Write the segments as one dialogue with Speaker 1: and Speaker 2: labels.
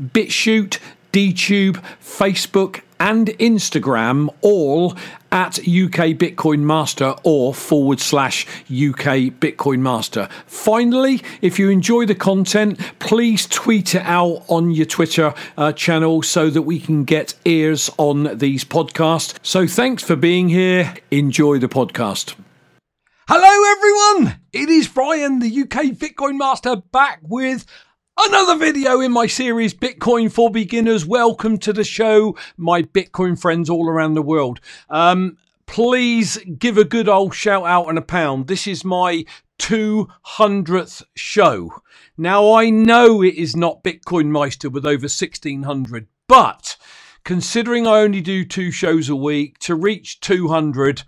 Speaker 1: BitChute, DTube, Facebook, and Instagram, all at UK Bitcoin Master or forward slash UK Bitcoin Master. Finally, if you enjoy the content, please tweet it out on your Twitter uh, channel so that we can get ears on these podcasts. So thanks for being here. Enjoy the podcast. Hello, everyone. It is Brian, the UK Bitcoin Master, back with Another video in my series, Bitcoin for Beginners. Welcome to the show, my Bitcoin friends all around the world. Um, please give a good old shout out and a pound. This is my 200th show. Now, I know it is not Bitcoin Meister with over 1600, but considering I only do two shows a week, to reach 200,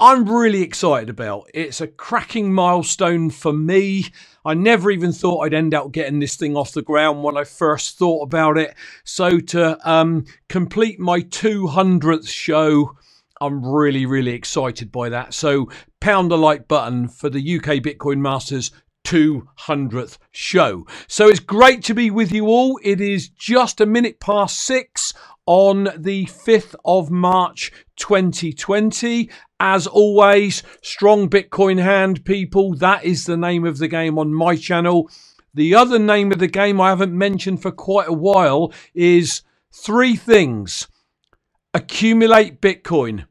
Speaker 1: I'm really excited about. It's a cracking milestone for me. I never even thought I'd end up getting this thing off the ground when I first thought about it. So to um, complete my 200th show, I'm really, really excited by that. So pound the like button for the UK Bitcoin Masters 200th show. So it's great to be with you all. It is just a minute past six on the 5th of March 2020. As always, strong Bitcoin hand, people. That is the name of the game on my channel. The other name of the game I haven't mentioned for quite a while is three things accumulate Bitcoin,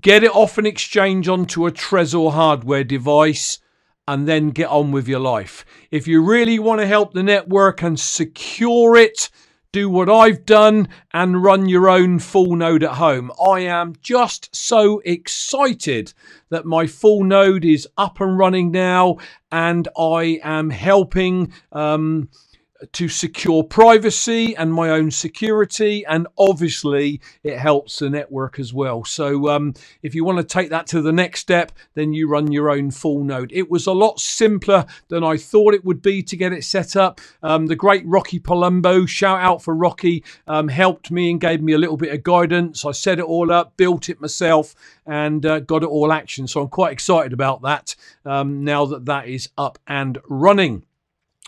Speaker 1: get it off an exchange onto a Trezor hardware device, and then get on with your life. If you really want to help the network and secure it, do what I've done and run your own full node at home. I am just so excited that my full node is up and running now and I am helping um, to secure privacy and my own security. And obviously, it helps the network as well. So, um, if you want to take that to the next step, then you run your own full node. It was a lot simpler than I thought it would be to get it set up. Um, the great Rocky Palumbo, shout out for Rocky, um, helped me and gave me a little bit of guidance. I set it all up, built it myself, and uh, got it all action. So, I'm quite excited about that um, now that that is up and running.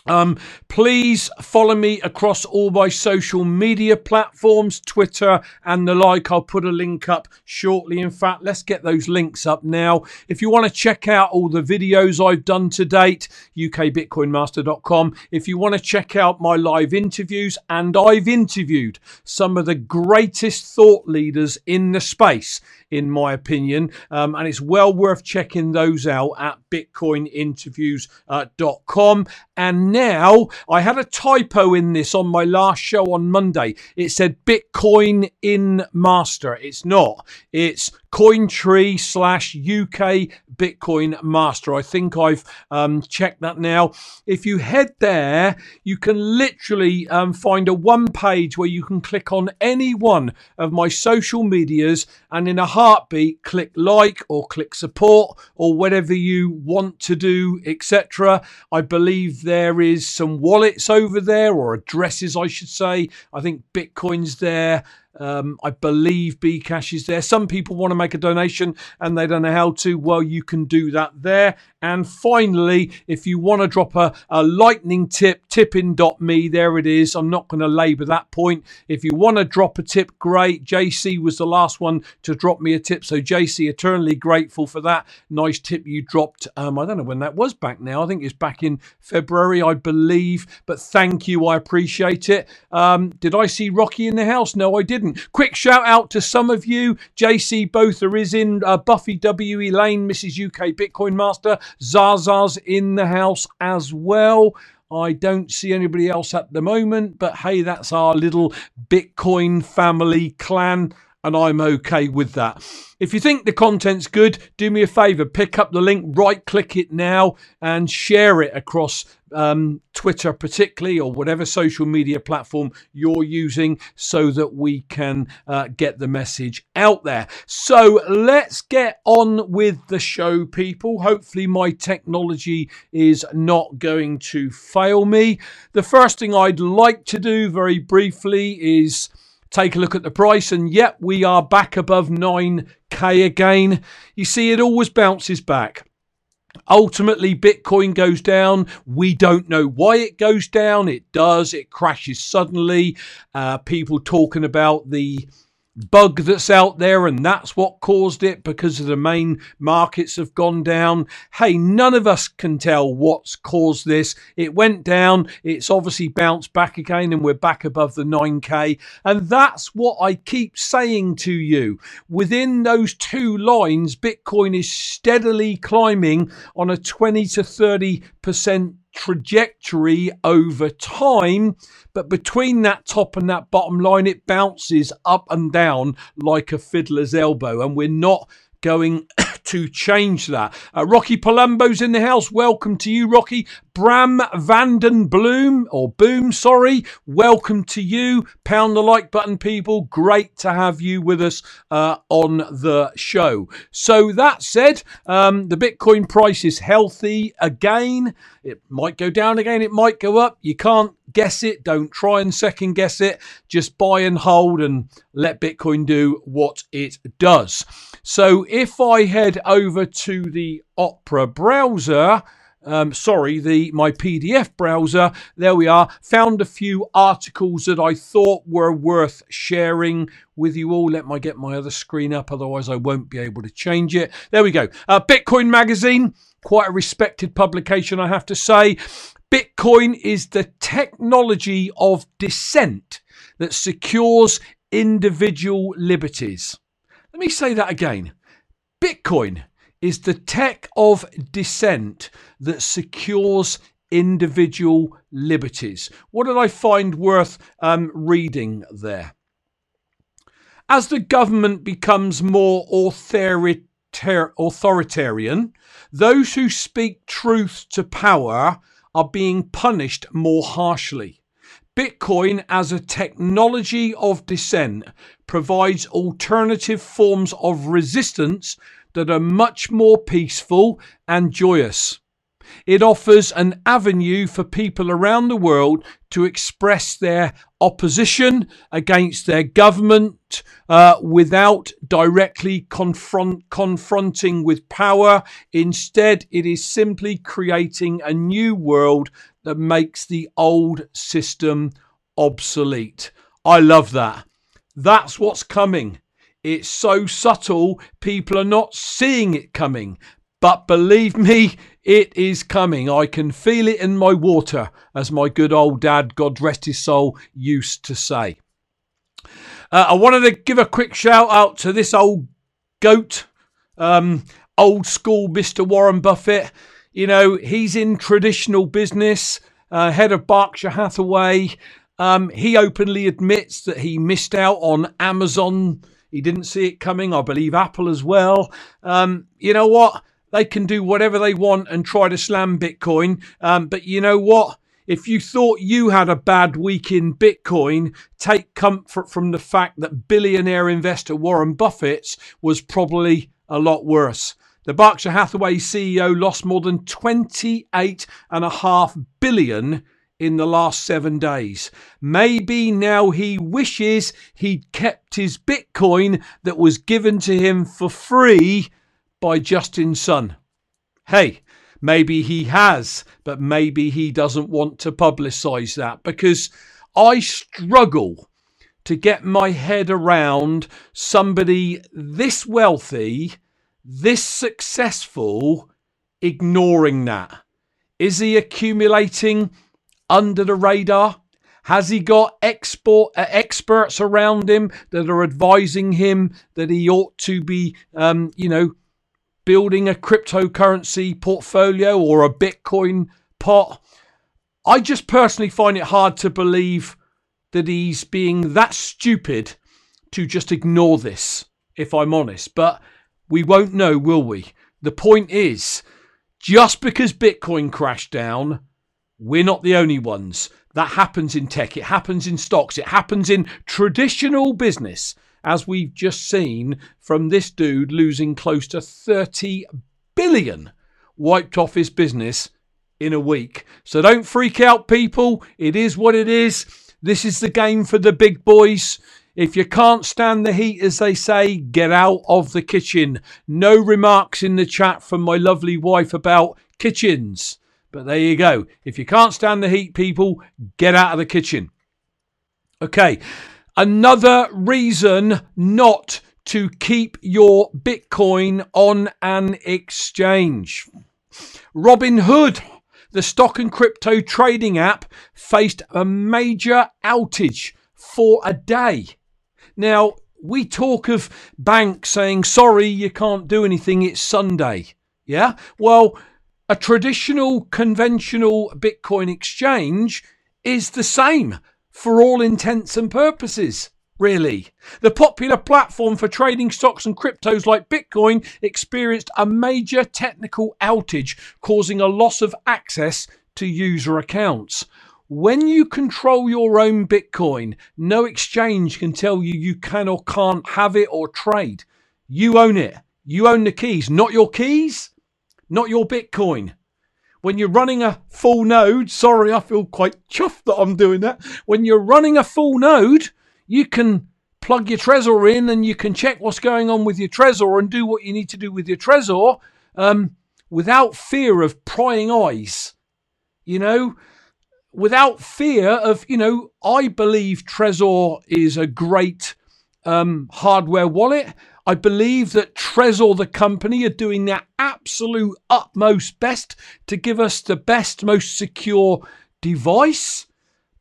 Speaker 1: Um, please follow me across all my social media platforms, Twitter and the like. I'll put a link up shortly. In fact, let's get those links up now. If you want to check out all the videos I've done to date, ukbitcoinmaster.com. If you want to check out my live interviews, and I've interviewed some of the greatest thought leaders in the space, in my opinion, um, and it's well worth checking those out at bitcoininterviews.com. And now I had a typo in this on my last show on Monday. It said Bitcoin in Master. It's not. It's Cointree slash UK Bitcoin Master. I think I've um, checked that now. If you head there, you can literally um, find a one page where you can click on any one of my social medias and in a heartbeat click like or click support or whatever you want to do, etc. I believe there is some wallets over there or addresses, I should say. I think Bitcoin's there Um, I believe Bcash is there. Some people want to make a donation and they don't know how to. Well, you can do that there. And finally, if you want to drop a, a lightning tip, tipping.me, there it is. I'm not going to labour that point. If you want to drop a tip, great. JC was the last one to drop me a tip. So, JC, eternally grateful for that. Nice tip you dropped. Um, I don't know when that was back now. I think it's back in February, I believe. But thank you. I appreciate it. Um, did I see Rocky in the house? No, I didn't. Quick shout out to some of you. JC Botha is in uh, Buffy W. Elaine, Mrs. UK Bitcoin Master. Zaza's in the house as well. I don't see anybody else at the moment, but hey, that's our little Bitcoin family clan and I'm okay with that. If you think the content's good, do me a favor, pick up the link, right click it now, and share it across um, Twitter, particularly, or whatever social media platform you're using, so that we can uh, get the message out there. So let's get on with the show, people. Hopefully, my technology is not going to fail me. The first thing I'd like to do very briefly is take a look at the price, and yet we are back above 9k again. You see, it always bounces back. Ultimately, Bitcoin goes down. We don't know why it goes down. It does. It crashes suddenly. Uh, people talking about the bug that's out there and that's what caused it because the main markets have gone down. Hey, none of us can tell what's caused this. It went down, it's obviously bounced back again and we're back above the 9k. And that's what I keep saying to you. Within those two lines, Bitcoin is steadily climbing on a 20 to 30% trajectory over time, but between that top and that bottom line, it bounces up and down like a fiddler's elbow, and we're not going to change that. Uh, Rocky Palumbo's in the house. Welcome to you, Rocky. Bram Vanden Bloom, or Boom, sorry. Welcome to you. Pound the like button, people. Great to have you with us uh, on the show. So, that said, um, the Bitcoin price is healthy again. It might go down again, it might go up. You can't guess it. Don't try and second guess it. Just buy and hold and let Bitcoin do what it does. So, if I head over to the Opera browser, um, sorry, the my PDF browser. There we are. Found a few articles that I thought were worth sharing with you all. Let me get my other screen up, otherwise I won't be able to change it. There we go. Uh, Bitcoin Magazine, quite a respected publication, I have to say. Bitcoin is the technology of dissent that secures individual liberties. Let me say that again. Bitcoin is the tech of dissent that secures individual liberties. What did I find worth um, reading there? As the government becomes more authoritarian, those who speak truth to power are being punished more harshly. Bitcoin, as a technology of dissent, provides alternative forms of resistance that are much more peaceful and joyous. It offers an avenue for people around the world to express their opposition against their government uh, without directly confront, confronting with power. Instead, it is simply creating a new world that makes the old system obsolete. I love that. That's what's coming. It's so subtle, people are not seeing it coming. But believe me, it is coming. I can feel it in my water, as my good old dad, God rest his soul, used to say. Uh, I wanted to give a quick shout out to this old goat, um, old school Mr. Warren Buffett. You know, he's in traditional business, uh, head of Berkshire Hathaway. Um, he openly admits that he missed out on Amazon he didn't see it coming. I believe Apple as well. Um, you know what? They can do whatever they want and try to slam Bitcoin. Um, but you know what? If you thought you had a bad week in Bitcoin, take comfort from the fact that billionaire investor Warren Buffett's was probably a lot worse. The Berkshire Hathaway CEO lost more than 28.5 billion in the last seven days. Maybe now he wishes he'd kept his Bitcoin that was given to him for free by Justin Sun. Hey, maybe he has, but maybe he doesn't want to publicize that because I struggle to get my head around somebody this wealthy, this successful, ignoring that. Is he accumulating under the radar? Has he got export uh, experts around him that are advising him that he ought to be, um, you know, building a cryptocurrency portfolio or a Bitcoin pot? I just personally find it hard to believe that he's being that stupid to just ignore this, if I'm honest. But we won't know, will we? The point is, just because Bitcoin crashed down we're not the only ones. That happens in tech, it happens in stocks, it happens in traditional business, as we've just seen from this dude losing close to 30 billion wiped off his business in a week. So don't freak out, people. It is what it is. This is the game for the big boys. If you can't stand the heat, as they say, get out of the kitchen. No remarks in the chat from my lovely wife about kitchens. But there you go. If you can't stand the heat, people, get out of the kitchen. Okay, another reason not to keep your Bitcoin on an exchange. Robinhood, the stock and crypto trading app, faced a major outage for a day. Now, we talk of banks saying, sorry, you can't do anything, it's Sunday. Yeah? Well, a traditional conventional Bitcoin exchange is the same for all intents and purposes. Really. The popular platform for trading stocks and cryptos like Bitcoin experienced a major technical outage, causing a loss of access to user accounts. When you control your own Bitcoin, no exchange can tell you you can or can't have it or trade. You own it. You own the keys, not your keys not your Bitcoin. When you're running a full node, sorry, I feel quite chuffed that I'm doing that. When you're running a full node, you can plug your Trezor in and you can check what's going on with your Trezor and do what you need to do with your Trezor um, without fear of prying eyes. You know, without fear of, you know, I believe Trezor is a great um, hardware wallet. I believe that Trezor, the company, are doing their absolute utmost best to give us the best, most secure device.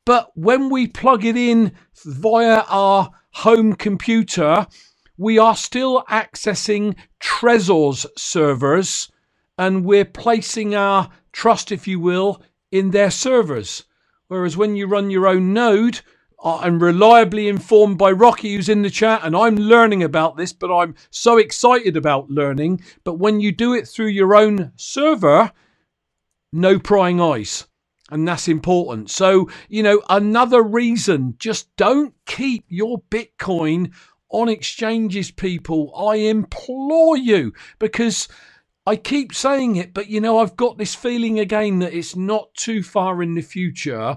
Speaker 1: But when we plug it in via our home computer, we are still accessing Trezor's servers and we're placing our trust, if you will, in their servers. Whereas when you run your own node, Uh, I'm reliably informed by Rocky, who's in the chat, and I'm learning about this, but I'm so excited about learning. But when you do it through your own server, no prying eyes. And that's important. So, you know, another reason just don't keep your Bitcoin on exchanges, people. I implore you because I keep saying it, but you know, I've got this feeling again that it's not too far in the future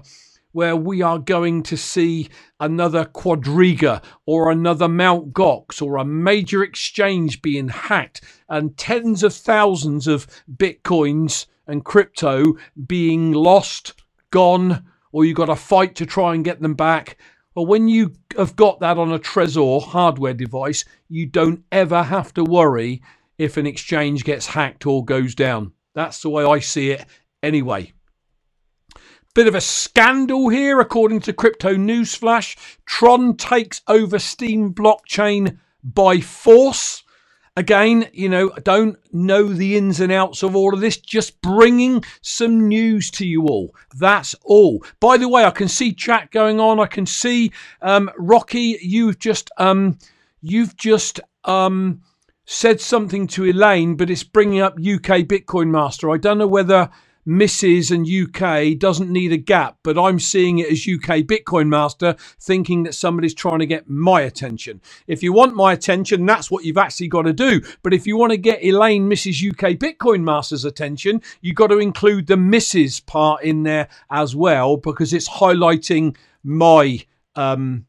Speaker 1: where we are going to see another Quadriga or another Mount Gox or a major exchange being hacked and tens of thousands of bitcoins and crypto being lost, gone, or you've got to fight to try and get them back. Well, when you have got that on a Trezor hardware device, you don't ever have to worry if an exchange gets hacked or goes down. That's the way I see it anyway. Bit of a scandal here, according to Crypto Newsflash. Tron takes over Steem blockchain by force. Again, you know, don't know the ins and outs of all of this, just bringing some news to you all. That's all. By the way, I can see chat going on. I can see um, Rocky. You've just um, you've just um, said something to Elaine, but it's bringing up UK Bitcoin Master. I don't know whether Mrs. and UK doesn't need a gap, but I'm seeing it as UK Bitcoin Master, thinking that somebody's trying to get my attention. If you want my attention, that's what you've actually got to do. But if you want to get Elaine, Mrs. UK Bitcoin Master's attention, you've got to include the Mrs. part in there as well, because it's highlighting my, um,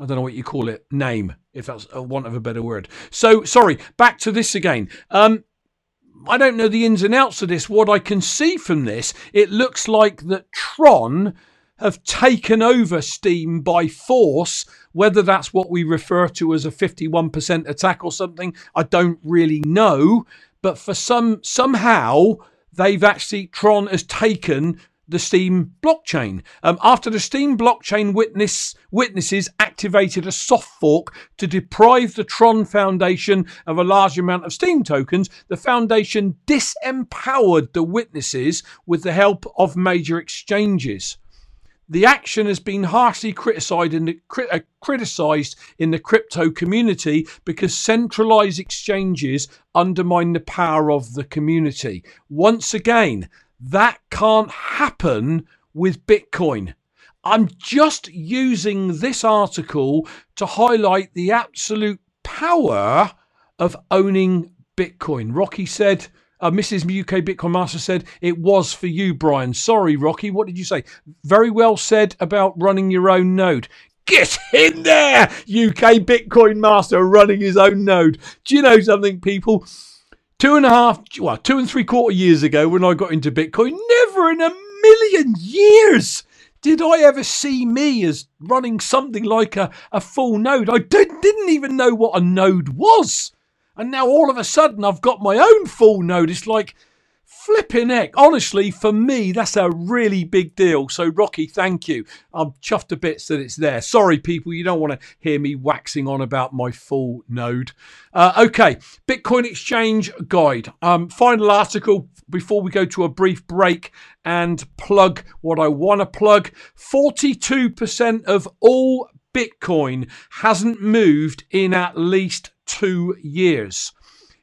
Speaker 1: I don't know what you call it, name, if that's a want of a better word. So, sorry, back to this again. Um, I don't know the ins and outs of this. What I can see from this, it looks like that Tron have taken over Steem by force. Whether that's what we refer to as a 51% attack or something, I don't really know. But for some, somehow, they've actually, Tron has taken the Steem blockchain. Um, after the Steem blockchain witness witnesses activated a soft fork to deprive the Tron Foundation of a large amount of Steem tokens, the foundation disempowered the witnesses with the help of major exchanges. The action has been harshly criticised in, the, uh, criticized in the crypto community because centralized exchanges undermine the power of the community. Once again, that can't happen with Bitcoin. I'm just using this article to highlight the absolute power of owning Bitcoin. Rocky said, uh, Mrs. UK Bitcoin Master said, it was for you, Brian. Sorry, Rocky. What did you say? Very well said about running your own node. Get in there, UK Bitcoin Master running his own node. Do you know something, people? Two and a half, well, two and three quarter years ago when I got into Bitcoin, never in a million years did I ever see me as running something like a, a full node. I did, didn't even know what a node was. And now all of a sudden I've got my own full node. It's like, Flipping heck. Honestly, for me, that's a really big deal. So, Rocky, thank you. I'm chuffed to bits that it's there. Sorry, people, you don't want to hear me waxing on about my full node. Uh, okay, Bitcoin Exchange Guide. Um, final article before we go to a brief break and plug what I want to plug. 42% of all Bitcoin hasn't moved in at least two years.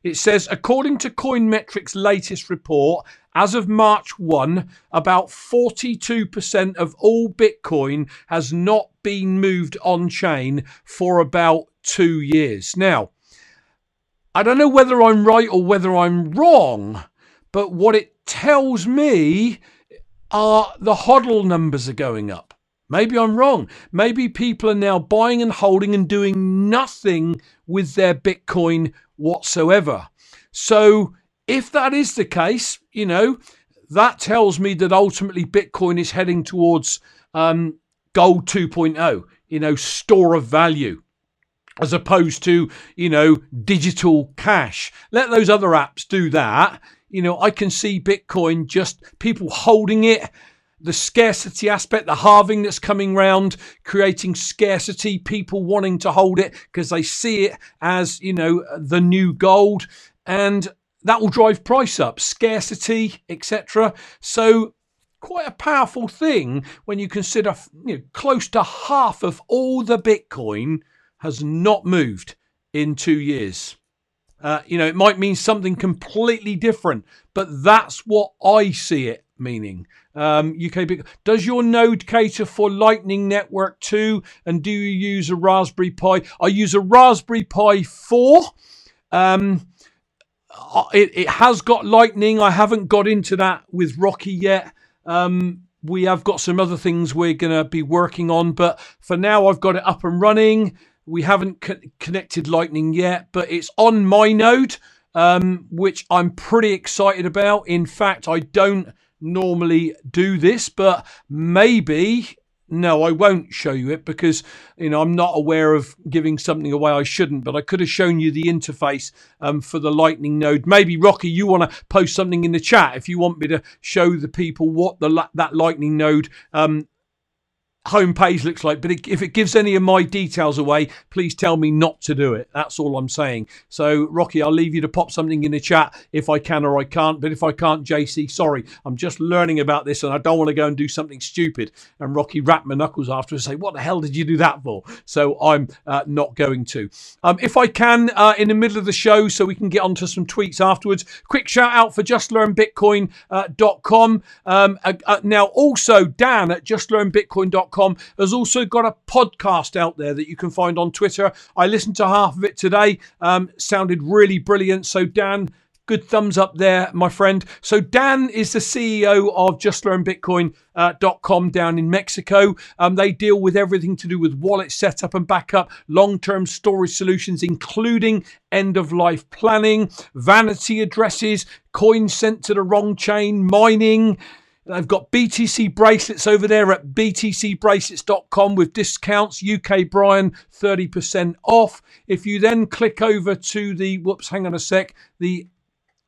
Speaker 1: It says, according to Coinmetrics' latest report, as of March 1, about 42% of all Bitcoin has not been moved on chain for about two years. Now, I don't know whether I'm right or whether I'm wrong, but what it tells me are the hodl numbers are going up. Maybe I'm wrong. Maybe people are now buying and holding and doing nothing with their Bitcoin whatsoever. So, if that is the case, you know, that tells me that ultimately Bitcoin is heading towards um, gold 2.0, you know, store of value, as opposed to, you know, digital cash. Let those other apps do that. You know, I can see Bitcoin just people holding it the scarcity aspect, the halving that's coming round, creating scarcity, people wanting to hold it because they see it as, you know, the new gold. And that will drive price up, scarcity, etc. So, quite a powerful thing when you consider you know, close to half of all the Bitcoin has not moved in two years. Uh, you know, it might mean something completely different, but that's what I see it meaning. Um, UK big. Does your node cater for Lightning Network too? And do you use a Raspberry Pi? I use a Raspberry Pi 4. Um, uh, it, it has got Lightning. I haven't got into that with Rocky yet. Um, we have got some other things we're going to be working on, but for now, I've got it up and running. We haven't co- connected Lightning yet, but it's on my node, um, which I'm pretty excited about. In fact, I don't normally do this, but maybe no, I won't show you it because you know I'm not aware of giving something away I shouldn't. But I could have shown you the interface um, for the Lightning node. Maybe Rocky, you want to post something in the chat if you want me to show the people what the that Lightning node um, homepage looks like. But if it gives any of my details away, please tell me not to do it. That's all I'm saying. So, Rocky, I'll leave you to pop something in the chat if I can or I can't. But if I can't, JC, sorry, I'm just learning about this and I don't want to go and do something stupid. And Rocky wrap my knuckles after and say, What the hell did you do that for? So, I'm uh, not going to. Um, if I can, uh, in the middle of the show, so we can get onto some tweets afterwards, quick shout out for justlearnbitcoin.com. Uh, um, uh, uh, now, also, Dan at justlearnbitcoin.com has also got a podcast out there that you can find on Twitter. I listened to half of it today, um, sounded really brilliant. So, Dan, good thumbs up there, my friend. So Dan is the CEO of JustLearnBitcoin.com uh, down in Mexico. Um, they deal with everything to do with wallet setup and backup, long-term storage solutions, including end-of-life planning, vanity addresses, coins sent to the wrong chain, mining. I've got BTC bracelets over there at btcbracelets.com with discounts. UK Brian 30% off. If you then click over to the, whoops, hang on a sec, the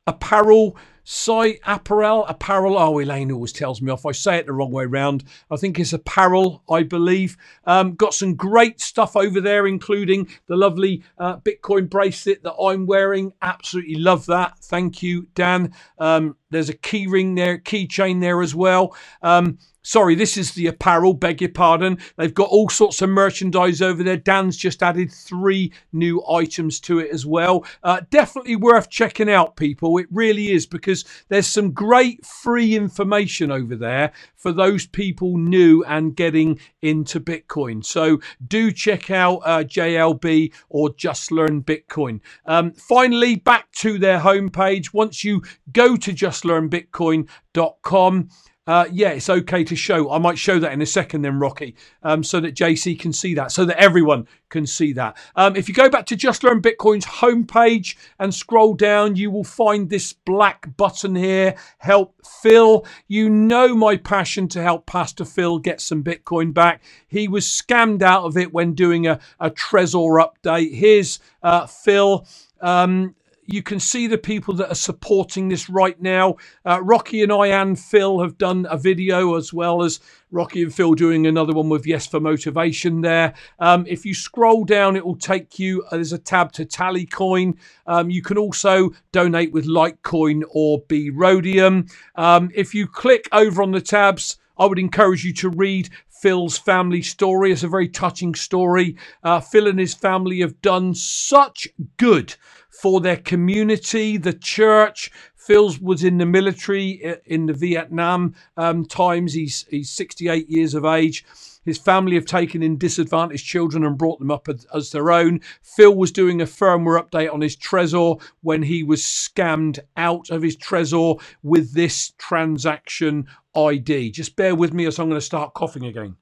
Speaker 1: apparel site, apparel, apparel. Oh, Elaine always tells me off. I say it the wrong way round. I think it's apparel, I believe. Um, got some great stuff over there, including the lovely uh, Bitcoin bracelet that I'm wearing. Absolutely love that. Thank you, Dan. Um, there's a key ring there, keychain there as well. Um, Sorry, this is the apparel, beg your pardon. They've got all sorts of merchandise over there. Dan's just added three new items to it as well. Uh, definitely worth checking out, people. It really is because there's some great free information over there for those people new and getting into Bitcoin. So do check out uh, JLB or Just Learn Bitcoin. Um, finally, back to their homepage. Once you go to justlearnbitcoin.com, uh, yeah, it's okay to show. I might show that in a second, then Rocky, um, so that JC can see that, so that everyone can see that. Um, if you go back to Just Learn Bitcoin's homepage and scroll down, you will find this black button here, Help Phil. You know my passion to help Pastor Phil get some Bitcoin back. He was scammed out of it when doing a, a Trezor update. Here's uh, Phil. Um, you can see the people that are supporting this right now. Uh, Rocky and I and Phil have done a video as well as Rocky and Phil doing another one with Yes for Motivation there. Um, if you scroll down, it will take you, uh, there's a tab to Tallycoin. Um, you can also donate with Litecoin or B Rhodium. Um, if you click over on the tabs, I would encourage you to read Phil's family story. It's a very touching story. Uh, Phil and his family have done such good for their community, the church. Phil was in the military in the Vietnam um, times. He's he's 68 years of age. His family have taken in disadvantaged children and brought them up as, as, their own. Phil was doing a firmware update on his Trezor when he was scammed out of his Trezor with this transaction ID. Just bear with me as I'm going to start coughing again.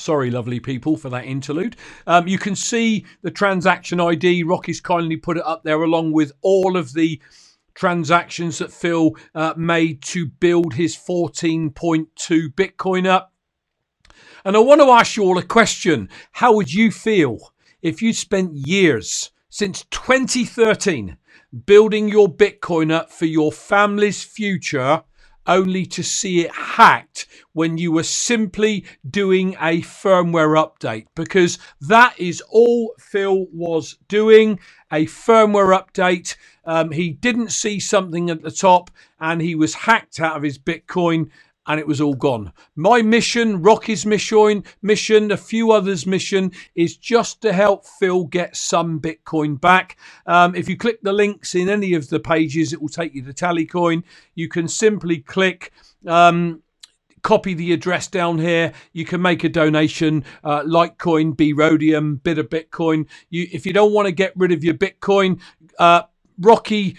Speaker 1: Sorry, lovely people, for that interlude. Um, you can see the transaction ID. Rocky's kindly put it up there along with all of the transactions that Phil uh, made to build his 14.2 Bitcoin up. And I want to ask you all a question. How would you feel if you spent years since 2013 building your Bitcoin up for your family's future only to see it hacked when you were simply doing a firmware update because that is all Phil was doing a firmware update. Um, he didn't see something at the top and he was hacked out of his Bitcoin and it was all gone. My mission, Rocky's mission, mission, a few others' mission is just to help Phil get some Bitcoin back. Um, if you click the links in any of the pages, it will take you to Tallycoin. You can simply click. Um, copy the address down here. You can make a donation, uh, Litecoin, B Rhodium, bit of Bitcoin. You, if you don't want to get rid of your Bitcoin, uh, Rocky,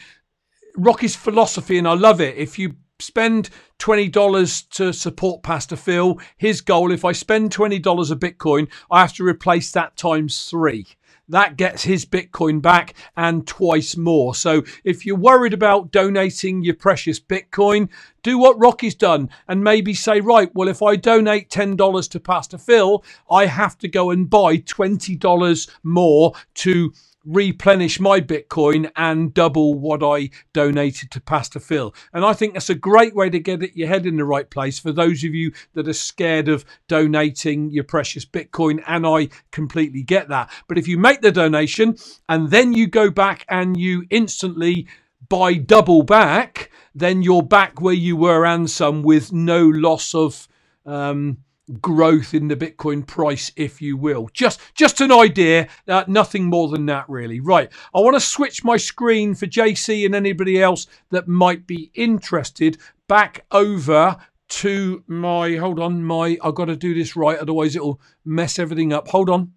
Speaker 1: Rocky's philosophy, and I love it. If you spend $20 to support Pastor Phil. His goal, if I spend $20 of Bitcoin, I have to replace that times three. That gets his Bitcoin back and twice more. So if you're worried about donating your precious Bitcoin, do what Rocky's done and maybe say, right, well, if I donate $10 to Pastor Phil, I have to go and buy $20 more to replenish my Bitcoin and double what I donated to Pastor Phil. And I think that's a great way to get your head in the right place for those of you that are scared of donating your precious Bitcoin. And I completely get that. But if you make the donation and then you go back and you instantly buy double back, then you're back where you were and some with no loss of. Um, growth in the Bitcoin price, if you will. Just just an idea, uh, nothing more than that, really. Right, I want to switch my screen for JC and anybody else that might be interested back over to my. Hold on, my. I've got to do this right, otherwise it'll mess everything up. Hold on.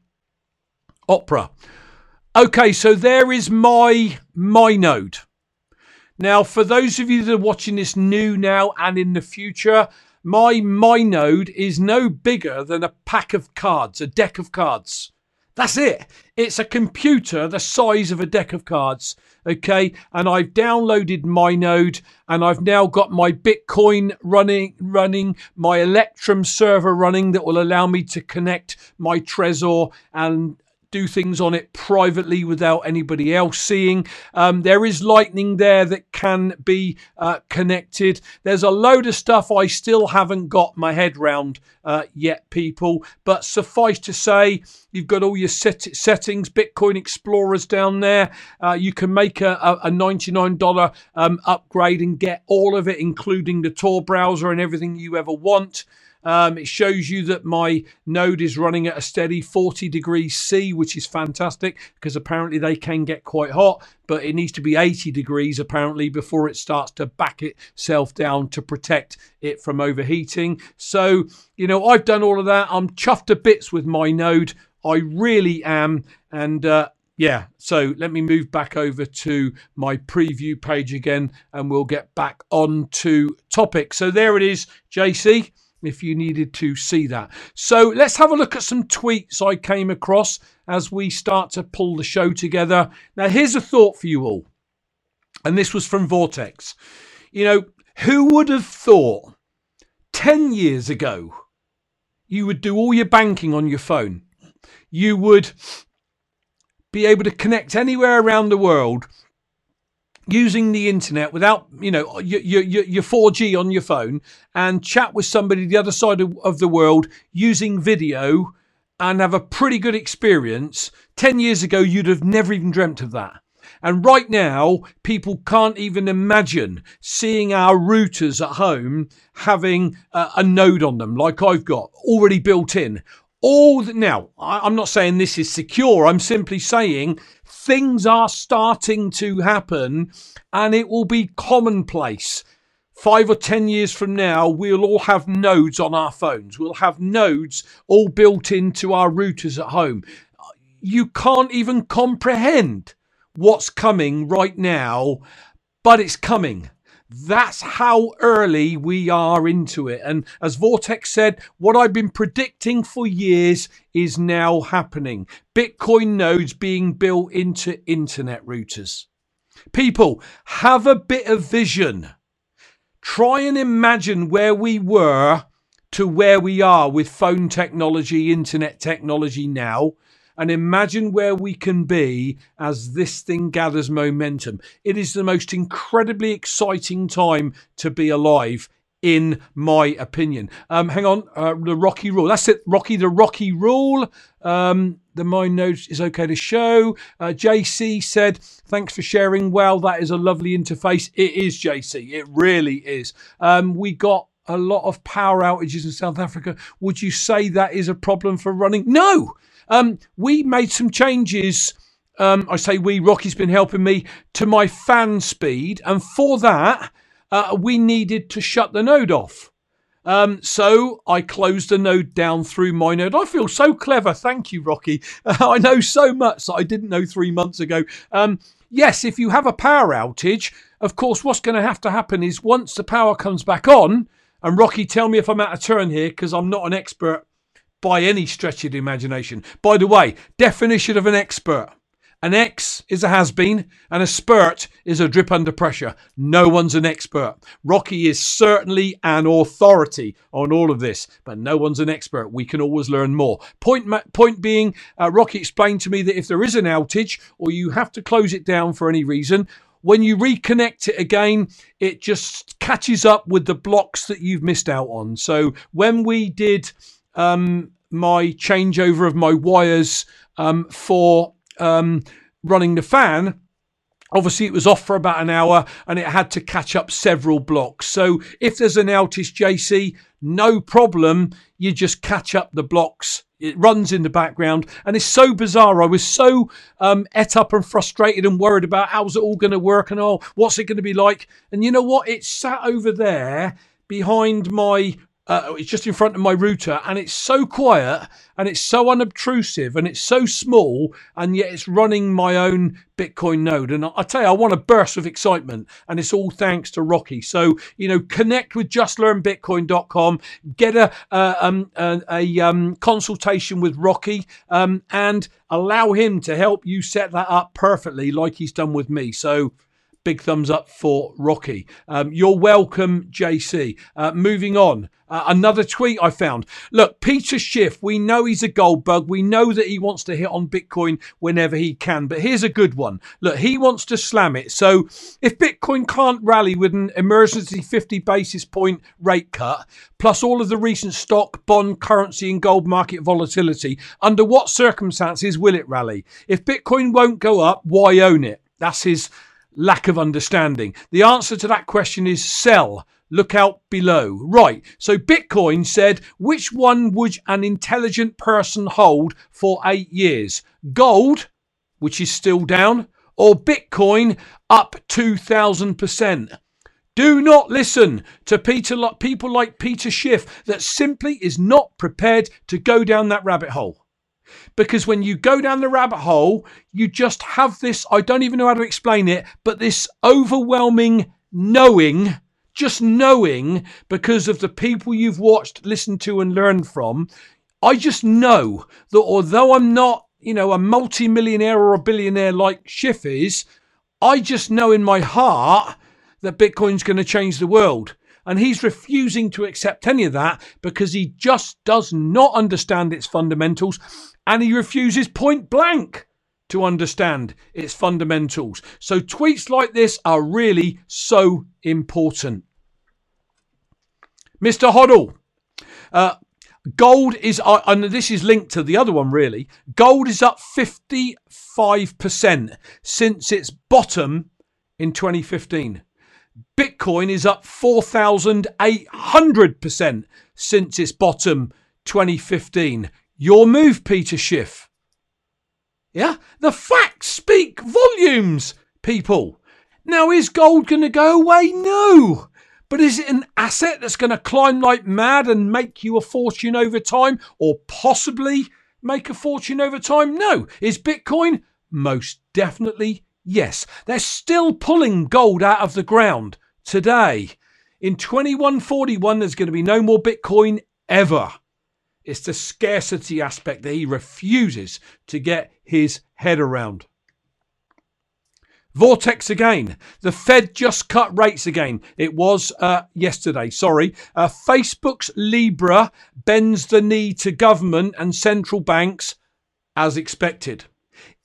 Speaker 1: Opera. Okay, so there is my my node. Now, for those of you that are watching this new now and in the future, my node is no bigger than a pack of cards, a deck of cards. That's it. It's a computer the size of a deck of cards. Okay, and I've downloaded my node, and I've now got my Bitcoin running, running my Electrum server running that will allow me to connect my Trezor and do things on it privately without anybody else seeing. Um, there is lightning there that can be uh, connected. There's a load of stuff I still haven't got my head round uh, yet, people. But suffice to say, you've got all your set- settings, Bitcoin Explorers down there. Uh, you can make a, a $99 um, upgrade and get all of it, including the Tor browser and everything you ever want. Um, it shows you that my node is running at a steady 40 degrees C, which is fantastic because apparently they can get quite hot, but it needs to be 80 degrees apparently before it starts to back itself down to protect it from overheating. So, you know, I've done all of that. I'm chuffed to bits with my node. I really am. And, uh, yeah, so let me move back over to my preview page again and we'll get back on to topic. So there it is, JC if you needed to see that. So let's have a look at some tweets I came across as we start to pull the show together. Now, here's a thought for you all, and this was from Vortex. You know, who would have thought 10 years ago you would do all your banking on your phone? You would be able to connect anywhere around the world using the internet without you know your, your, your 4G on your phone and chat with somebody the other side of, of the world using video and have a pretty good experience. 10 years ago you'd have never even dreamt of that. And right now people can't even imagine seeing our routers at home having a, a node on them like I've got already built in. All the, now i'm not saying this is secure. I'm simply saying things are starting to happen and it will be commonplace. Five or ten years from now we'll all have nodes on our phones. We'll have nodes all built into our routers at home. You can't even comprehend what's coming right now but it's coming that's how early we are into it. And as Vortex said, what I've been predicting for years is now happening. Bitcoin nodes being built into internet routers. People, have a bit of vision. Try and imagine where we were to where we are with phone technology, internet technology now and imagine where we can be as this thing gathers momentum. It is the most incredibly exciting time to be alive in my opinion. Um, hang on, uh, the Rocky Rule. That's it, Rocky. The Rocky Rule. Um, the mind notes is okay to show. Uh, JC said, "Thanks for sharing. Well, that is a lovely interface. It is, JC. It really is. Um, we got." A lot of power outages in South Africa. Would you say that is a problem for running? No, um, we made some changes. Um, I say we, Rocky's been helping me to my fan speed, and for that, uh, we needed to shut the node off. Um, so I closed the node down through my node. I feel so clever. Thank you, Rocky. I know so much that I didn't know three months ago. Um, yes, if you have a power outage, of course, what's going to have to happen is once the power comes back on, and Rocky, tell me if I'm out of turn here because I'm not an expert by any stretch of the imagination. By the way, definition of an expert An ex is a has been, and a spurt is a drip under pressure. No one's an expert. Rocky is certainly an authority on all of this, but no one's an expert. We can always learn more. Point, point being, uh, Rocky explained to me that if there is an outage or you have to close it down for any reason, when you reconnect it again, it just catches up with the blocks that you've missed out on. So when we did um, my changeover of my wires um, for um, running the fan, obviously it was off for about an hour and it had to catch up several blocks. So if there's an outage, JC, no problem. You just catch up the blocks. It runs in the background and it's so bizarre. I was so um, et up and frustrated and worried about how's it all going to work and oh, what's it going to be like. And you know what? It sat over there behind my uh, it's just in front of my router and it's so quiet and it's so unobtrusive and it's so small and yet it's running my own Bitcoin node. And I, I tell you, I want to burst with excitement and it's all thanks to Rocky. So, you know, connect with justlearnbitcoin.com, get a, uh, um, a, a um, consultation with Rocky um, and allow him to help you set that up perfectly like he's done with me. So, big thumbs up for Rocky. Um, you're welcome, JC. Uh, moving on. Uh, another tweet I found. Look, Peter Schiff, we know he's a gold bug. We know that he wants to hit on Bitcoin whenever he can. But here's a good one. Look, he wants to slam it. So if Bitcoin can't rally with an emergency 50 basis point rate cut, plus all of the recent stock, bond, currency, and gold market volatility, under what circumstances will it rally? If Bitcoin won't go up, why own it? That's his lack of understanding? The answer to that question is sell. Look out below. Right. So Bitcoin said, which one would an intelligent person hold for eight years? Gold, which is still down, or Bitcoin up 2,000%? Do not listen to Peter, people like Peter Schiff that simply is not prepared to go down that rabbit hole. Because when you go down the rabbit hole, you just have this I don't even know how to explain it, but this overwhelming knowing, just knowing because of the people you've watched, listened to, and learned from. I just know that although I'm not, you know, a multi-millionaire or a billionaire like Schiff is, I just know in my heart that Bitcoin's going to change the world. And he's refusing to accept any of that because he just does not understand its fundamentals and he refuses point blank to understand its fundamentals. So tweets like this are really so important. Mr. Hodl, uh, gold is, uh, and this is linked to the other one really, gold is up 55% since its bottom in 2015. Bitcoin is up 4,800% since its bottom 2015. Your move, Peter Schiff. Yeah, the facts speak volumes, people. Now, is gold going to go away? No. But is it an asset that's going to climb like mad and make you a fortune over time or possibly make a fortune over time? No. Is Bitcoin? Most definitely yes. They're still pulling gold out of the ground today. In 2141, there's going to be no more Bitcoin ever. It's the scarcity aspect that he refuses to get his head around. Vortex again. The Fed just cut rates again. It was uh, yesterday, sorry. Uh, Facebook's Libra bends the knee to government and central banks as expected.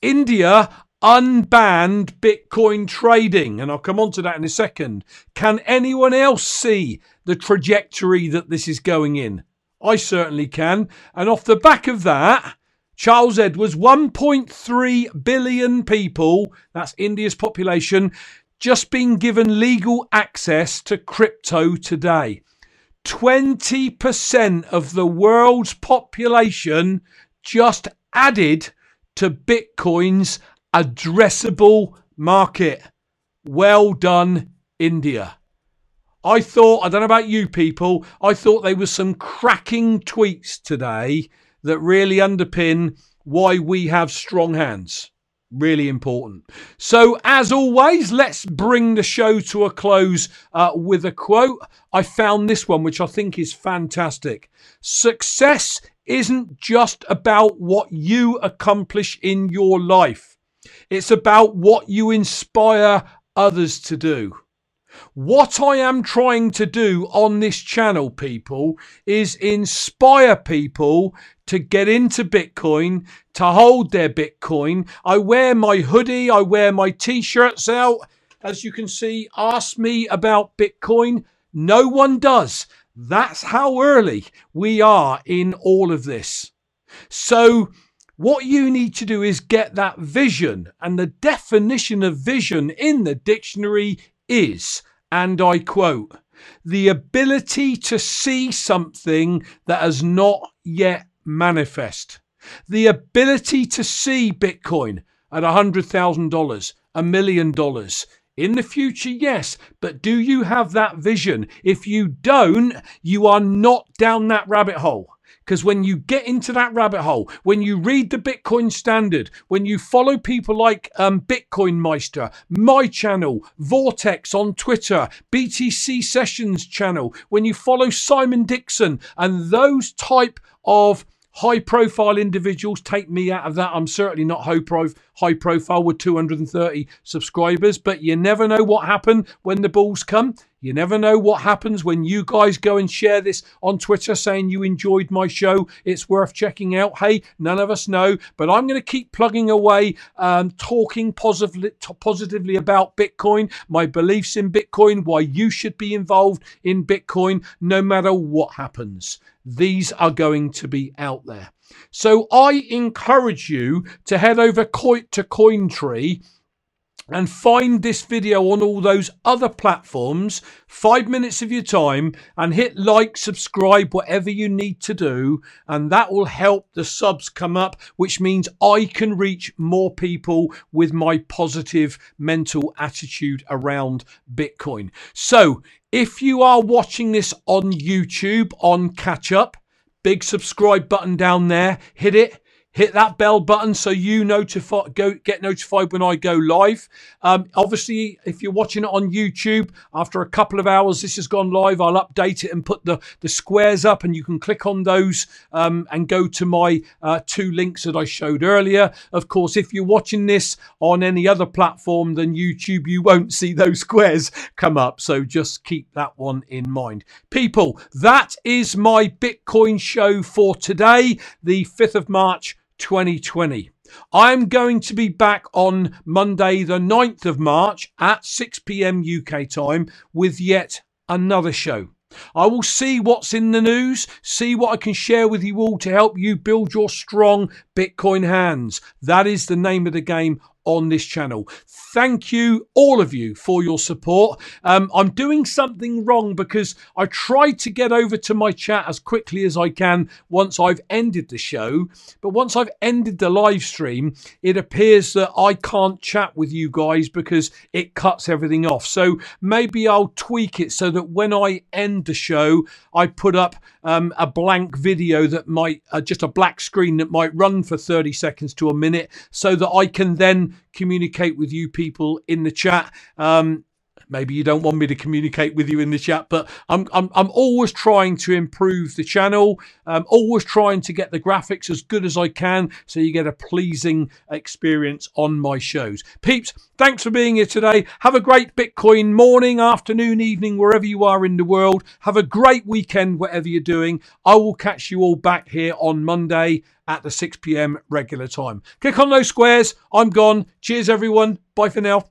Speaker 1: India unbanned Bitcoin trading, and I'll come on to that in a second. Can anyone else see the trajectory that this is going in? I certainly can. And off the back of that, Charles Edwards, 1.3 billion people, that's India's population, just been given legal access to crypto today. 20% of the world's population just added to Bitcoin's addressable market. Well done, India. I thought, I don't know about you people, I thought there was some cracking tweets today that really underpin why we have strong hands. Really important. So, as always, let's bring the show to a close uh, with a quote. I found this one, which I think is fantastic. Success isn't just about what you accomplish in your life, It's about what you inspire others to do. What I am trying to do on this channel, people, is inspire people to get into Bitcoin, to hold their Bitcoin. I wear my hoodie, I wear my t shirts out. As you can see, ask me about Bitcoin. No one does. That's how early we are in all of this. So, what you need to do is get that vision, and the definition of vision in the dictionary is, and I quote, the ability to see something that has not yet manifest. The ability to see Bitcoin at $100,000, a million dollars. In the future, yes, but do you have that vision? If you don't, you are not down that rabbit hole. Because when you get into that rabbit hole, when you read the Bitcoin Standard, when you follow people like um, Bitcoin Meister, my channel, Vortex on Twitter, BTC Sessions channel, when you follow Simon Dixon and those type of high profile individuals take me out of that. I'm certainly not high, prof- high profile with 230 subscribers, but you never know what happened when the balls come. You never know what happens when you guys go and share this on Twitter saying you enjoyed my show. It's worth checking out. Hey, none of us know, but I'm going to keep plugging away, um, talking positively, positively about Bitcoin, my beliefs in Bitcoin, why you should be involved in Bitcoin, no matter what happens. These are going to be out there. So I encourage you to head over to Cointree and find this video on all those other platforms, five minutes of your time, and hit like, subscribe, whatever you need to do. And that will help the subs come up, which means I can reach more people with my positive mental attitude around Bitcoin. So if you are watching this on YouTube on catch up, big subscribe button down there, hit it hit that bell button so you notify go get notified when I go live. Um, obviously, if you're watching it on YouTube, after a couple of hours this has gone live, I'll update it and put the the squares up, and you can click on those um, and go to my uh, two links that I showed earlier. Of course, if you're watching this on any other platform than YouTube, you won't see those squares come up. So just keep that one in mind, people. That is my Bitcoin show for today, the 5th of March. 2020. I'm going to be back on Monday, the 9th of March at 6 pm UK time with yet another show. I will see what's in the news, see what I can share with you all to help you build your strong Bitcoin hands. That is the name of the game on this channel. Thank you, all of you, for your support. Um, I'm doing something wrong because I tried to get over to my chat as quickly as I can once I've ended the show. But once I've ended the live stream, it appears that I can't chat with you guys because it cuts everything off. So maybe I'll tweak it so that when I end the show, I put up um, a blank video that might, uh, just a black screen that might run for 30 seconds to a minute so that I can then communicate with you people in the chat. Um, maybe you don't want me to communicate with you in the chat, but I'm I'm, I'm always trying to improve the channel. I'm always trying to get the graphics as good as I can, so you get a pleasing experience on my shows. Peeps, thanks for being here today. Have a great Bitcoin morning, afternoon, evening, wherever you are in the world. Have a great weekend, whatever you're doing. I will catch you all back here on Monday at the 6 p.m. regular time. Click on those squares. I'm gone. Cheers, everyone. Bye for now.